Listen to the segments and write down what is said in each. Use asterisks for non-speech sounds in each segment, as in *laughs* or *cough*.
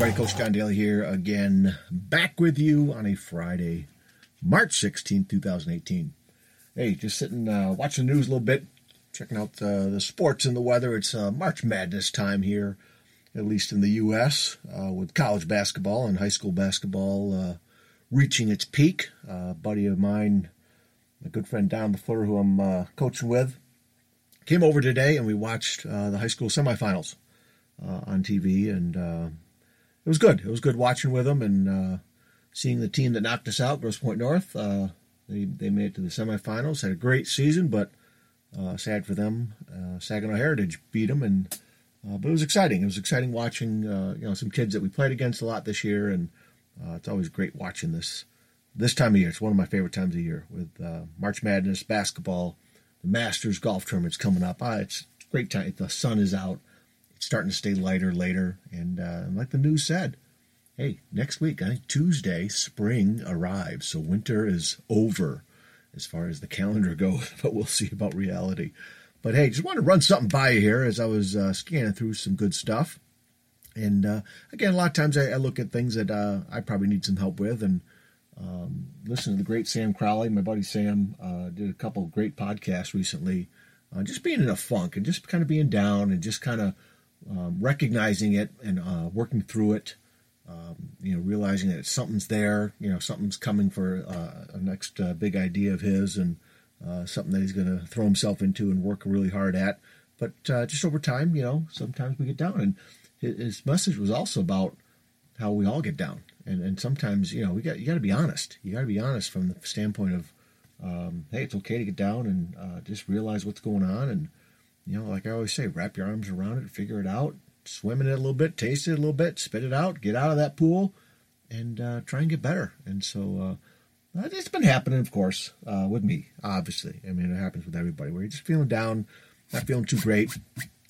Everybody, Coach John Daly here again, back with you on a Friday, March 16, 2018. Hey, just sitting, uh, watching the news a little bit, checking out uh, the sports and the weather. It's uh, March Madness time here, at least in the U.S., uh, with college basketball and high school basketball uh, reaching its peak. a buddy of mine, my good friend Don LaFleur, who I'm uh, coaching with, came over today and we watched the high school semifinals on TV and it was good. It was good watching with them and uh, seeing the team that knocked us out, Grosse Pointe North. Uh, they they made it to the semifinals. Had a great season, but uh, sad for them. Uh, Saginaw Heritage beat them, and uh, but it was exciting. It was exciting watching uh, you know some kids that we played against a lot this year, and it's always great watching this this time of year. It's one of my favorite times of year with March Madness basketball, the Masters golf tournaments coming up. Ah, it's great time. The sun is out starting to stay lighter later. And uh, like the news said, hey, next week, I think Tuesday, spring arrives. So winter is over as far as the calendar *laughs* goes, but we'll see about reality. But hey, just wanted to run something by you here as I was uh, scanning through some good stuff. And uh, again, a lot of times I, I look at things that uh, I probably need some help with and um, listen to the great Sam Crowley. My buddy Sam uh, did a couple great podcasts recently, uh, just being in a funk and just kind of being down and just kind of um, recognizing it and uh, working through it. Um, you know, realizing that something's there. You know, something's coming for uh, a next uh, big idea of his, and uh, something that he's going to throw himself into and work really hard at. But uh, just over time, you know, sometimes we get down. And his message was also about how we all get down, and and sometimes you know we got you got to be honest. You got to be honest from the standpoint of, um, hey, it's okay to get down and uh, just realize what's going on and you know, like I always say, wrap your arms around it, figure it out, swim in it a little bit, taste it a little bit, spit it out, get out of that pool, and uh, try and get better. And so uh, it's been happening, of course, uh, with me, obviously. I mean, it happens with everybody where you're just feeling down, not feeling too great.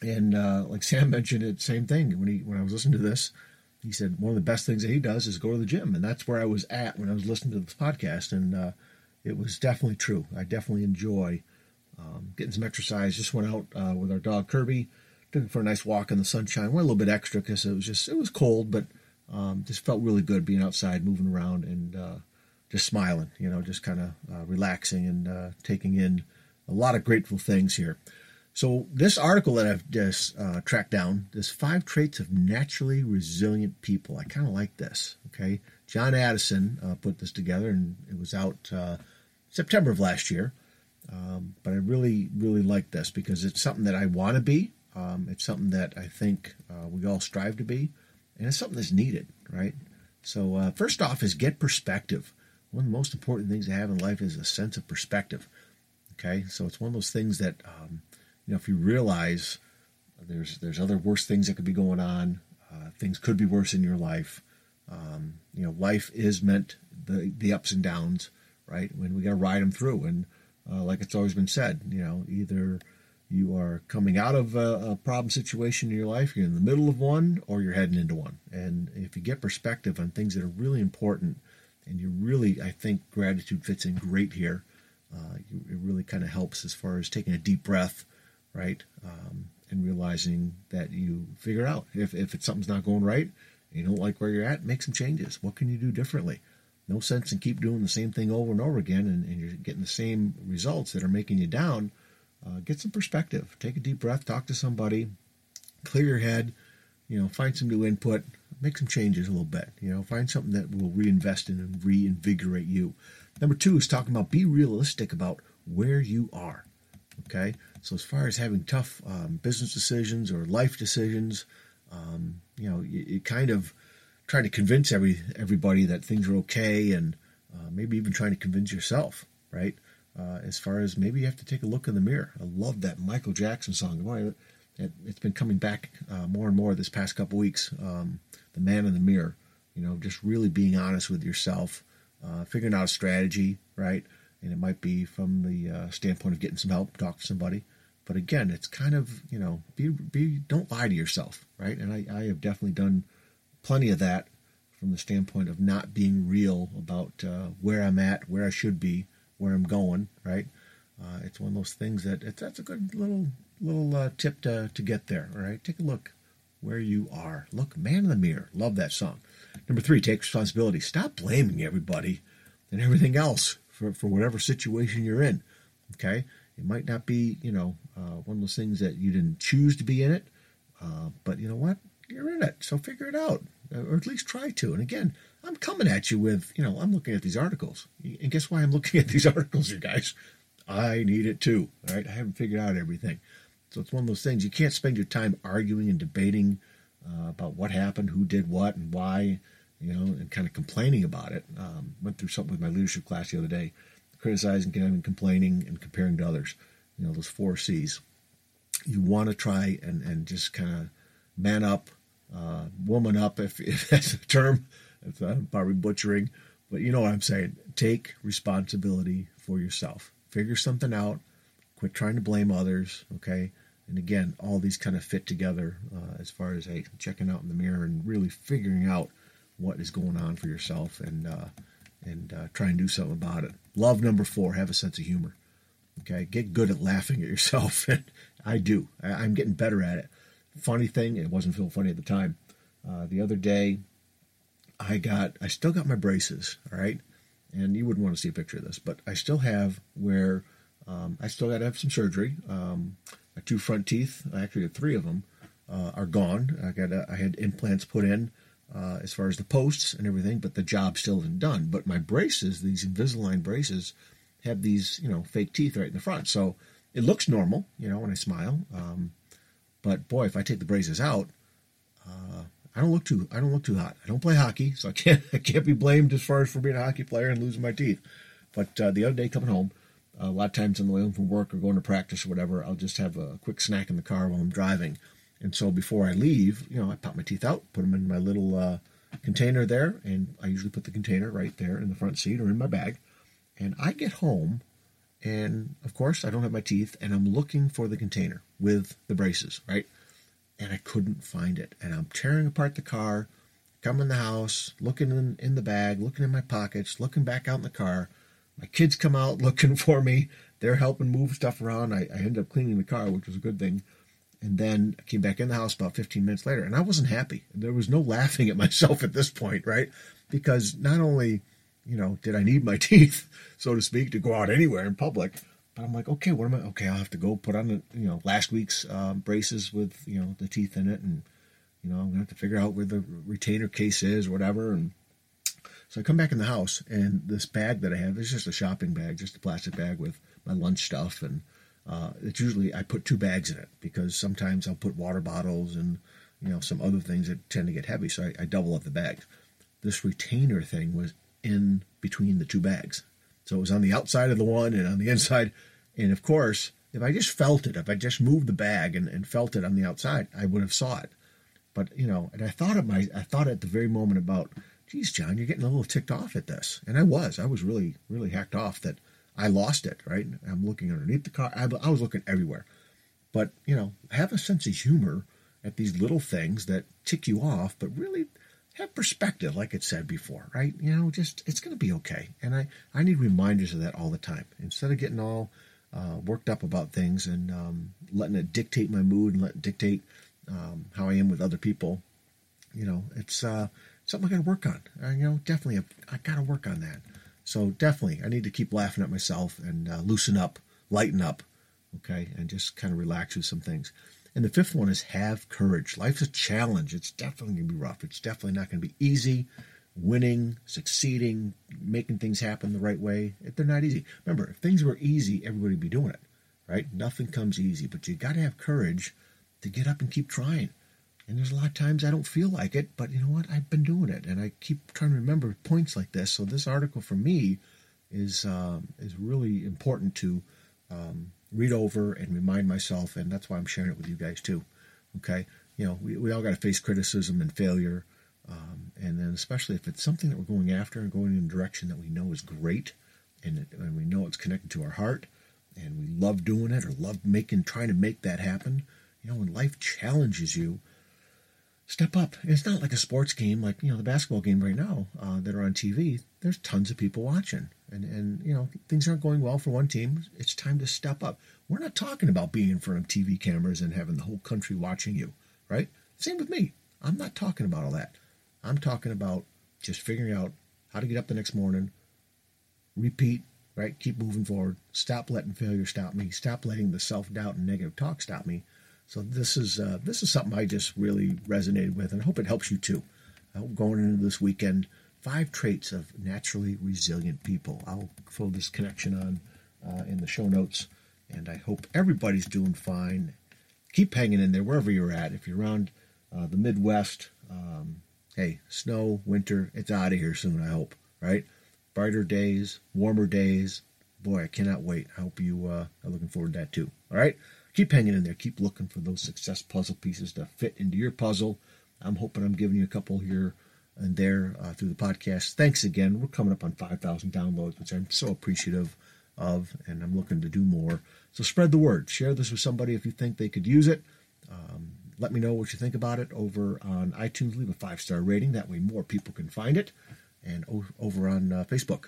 And uh, like Sam *laughs* mentioned, it same thing when he when I was listening to this. He said one of the best things that he does is go to the gym, and that's where I was at when I was listening to this podcast, and uh, it was definitely true. I definitely enjoy um, getting some exercise. Just went out uh, with our dog Kirby, took him for a nice walk in the sunshine. Went a little bit extra because it was just it was cold, but um, just felt really good being outside, moving around, and uh, just smiling. You know, just kind of uh, relaxing and uh, taking in a lot of grateful things here. So this article that I've just uh, tracked down, this five traits of naturally resilient people. I kind of like this. Okay, John Addison uh, put this together, and it was out September of last year. Um, but I really, really like this because it's something that I want to be. Um, it's something that I think uh, we all strive to be, and it's something that's needed, right? So, uh, first off, is get perspective. One of the most important things to have in life is a sense of perspective. Okay, so it's one of those things that um, you know if you realize there's there's other worse things that could be going on, uh, things could be worse in your life. Um, you know, life is meant the the ups and downs, right? When we got to ride them through, and uh, like it's always been said, you know, either you are coming out of a, a, problem situation in your life, you're in the middle of one, or you're heading into one. And if you get perspective on things that are really important, and you really, I think gratitude fits in great here. Uh, it really kind of helps as far as taking a deep breath, right? Um, and realizing that you figure out if, if it's something's not going right, you don't like where you're at, make some changes. What can you do differently? No sense in keep doing the same thing over and over again and, and you're getting the same results that are making you down uh, get some perspective. Take a deep breath talk to somebody clear your head you know find some new input make some changes a little bit you know find something that will reinvest in and reinvigorate you. Number two is talking about be realistic about where you are okay? So as far as having tough um, business decisions or life decisions um, you know you, you kind of trying to convince every everybody that things are okay, and uh, maybe even trying to convince yourself, right? Uh, as far as maybe you have to take a look in the mirror. I love that Michael Jackson song. It, has been coming back uh, more and more this past couple weeks. Um, the Man in the Mirror. You know, just really being honest with yourself, uh, figuring out a strategy, right? And it might be from the uh, standpoint of getting some help, talk to somebody. But again, it's kind of you know, be be don't lie to yourself, right? And I, I have definitely done plenty of that from the standpoint of not being real about uh, where I'm at, where I should be, where I'm going. Right? Uh, it's one of those things that it's, that's a good little little uh, tip to to get there. All right, take a look. where you are. Look, man in the mirror. Love that song. Number three, take responsibility. Stop blaming everybody and everything else for, for whatever situation you're in. Okay? It might not be, you know, uh, one of those things that you didn't choose to be in it, uh, but you know what? You're in it, so figure it out, or at least try to. And again, I'm coming at you with, you know, I'm looking at these articles. And guess why I'm looking at these *laughs* articles, you guys? I need it too. All right, I haven't figured out everything. So it's one of those things you can't spend your time arguing and debating uh, about what happened, who did what, and why, you know, and kind of complaining about it. Um, went through something with my leadership class the other day, criticizing, and complaining, and comparing to others. You know, those four C's. You want to try and, and just kind of man up, uh, woman up, if, *laughs* if that's a term. If I'm probably butchering, but you know what I'm saying. Take responsibility for yourself. Figure something out. Quit trying to blame others. Okay and again, all these kind of fit together uh, as far as hey, checking out in the mirror and really figuring out what is going on for yourself and uh, and uh, try and do something about it. Love number four: have a sense of humor. Okay, get good at laughing at yourself. *laughs* And I do. I, am getting better at it. Funny thing, it wasn't feel funny at the time. Uh, the other day, I got, I still got my braces. All right, and you wouldn't want to see a picture of this, but I still have where um, I still got to have some surgery. Um, my two front teeth, I actually had three of them, uh, are gone. I got I had implants put in uh, as far as the posts and everything, but the job still isn't done. But my braces, these Invisalign braces, have these you know fake teeth right in the front, so it looks normal, you know, when I smile. Um, but boy, if I take the braces out, uh, I don't look too I don't look too hot. I don't play hockey, so I *laughs* can't I can't be blamed as far as for being a hockey player and losing my teeth. But uh, the other day coming home, a lot of times on the way home from work or going to practice or whatever, I'll just have a quick snack in the car while I'm driving. And so before I leave, you know, I pop my teeth out, put them in my little uh, container there, and I usually put the container right there in the front seat or in my bag. And I get home, and of course, I don't have my teeth, and I'm looking for the container with the braces, right? And I couldn't find it. And I'm tearing apart the car, coming in the house, looking in, in the bag, looking in my pockets, looking back out in the car my kids come out *laughs* looking for me. They're helping move stuff around. I, I ended up cleaning the car, which was a good thing. And then I came back in the house about 15 minutes later, and I wasn't happy. There was no laughing at *laughs* myself at this point, right? Because not only, you know, did I need my *laughs* teeth, so to speak, to go out anywhere in public, but I'm like, okay, what am I? Okay, I'll have to go put on the, you know, last week's um, braces with, you know, the teeth in it, and you know, I'm gonna have to figure out where the retainer case is, whatever, and so I come back in the house, and this bag that I have is just a shopping bag, just a plastic bag with my lunch stuff, and uh, it's usually I put two bags in it because sometimes I'll put water bottles and you know some other things that tend to get heavy, so I, I double up the bags. This retainer thing was in between the two bags, so it was on the outside of the one and on the inside, and of course. If I just felt it, if I just moved the bag and, and felt it on the outside, I would have saw it. But you know, and I thought of my, I thought at the very moment about geez, John, you're getting a little ticked off at this. And I was. I was really, really hacked off that I lost it, right? I'm looking underneath the car. I, I was looking everywhere. But, you know, have a sense of humor at these little things that tick you off, but really have perspective, like it said before, right? You know, just it's going to be okay. And I, I need reminders of that all the time. Instead of getting all uh, worked up about things and um, letting it dictate my mood and let dictate um, how I am with other people, you know, it's uh, something I got to work on. Uh, you know, definitely, I got to work on that. So definitely, I need to keep laughing at myself and uh, loosen up, lighten up, okay, and just kind of relax with some things. And the fifth one is have courage. Life's a challenge. It's definitely going to be rough. It's definitely not going to be easy. Winning, succeeding, making things happen the right way, they're not easy. Remember, if things were easy, everybody would be doing it, right? Nothing comes easy, but you got to have courage to get up and keep trying. And there's a lot of times I don't feel like it, but you know what? I've been doing it, and I keep trying to remember points like this. So this article for me is um, is really important to um, read over and remind myself, and that's why I'm sharing it with you guys too. Okay, you know, we, we all got to face criticism and failure, um, and then especially if it's something that we're going after and going in a direction that we know is great, and, it, and we know it's connected to our heart, and we love doing it or love making trying to make that happen. You know, when life challenges you step up. It's not like a sports game, like you know the basketball game right now uh, that are on TV. There's tons of people watching, and and you know things aren't going well for one team. It's time to step up. We're not talking about being in front of TV cameras and having the whole country watching you, right? Same with me. I'm not talking about all that. I'm talking about just figuring out how to get up the next morning, repeat, right? Keep moving forward. Stop letting failure stop me. Stop letting the self doubt and negative talk stop me. So this is uh, this is something I just really resonated with, and I hope it helps you too. Uh, going into this weekend, five traits of naturally resilient people. I'll throw this connection on uh, in the show notes, and I hope everybody's doing fine. Keep hanging in there wherever you're at. If you're around uh, the Midwest, um, hey, snow, winter, it's out of here soon. I hope, right? Brighter days, warmer days. Boy, I cannot wait. I hope you uh, are looking forward to that too. All right, keep hanging in there. Keep looking for those success puzzle pieces to fit into your puzzle. I'm hoping I'm giving you a couple here and there uh, through the podcast. Thanks again. We're coming up on 5,000 downloads, which I'm so appreciative of, and I'm looking to do more. So spread the word. Share this with somebody if you think they could use it. Um, let me know what you think about it over on iTunes. Leave a five star rating. That way, more people can find it. And o- over on uh, Facebook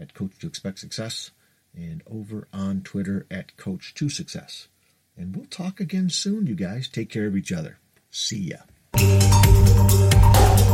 at Coach to Expect Success, and over on Twitter at Coach to Success. And we'll talk again soon, you guys. Take care of each other. See ya.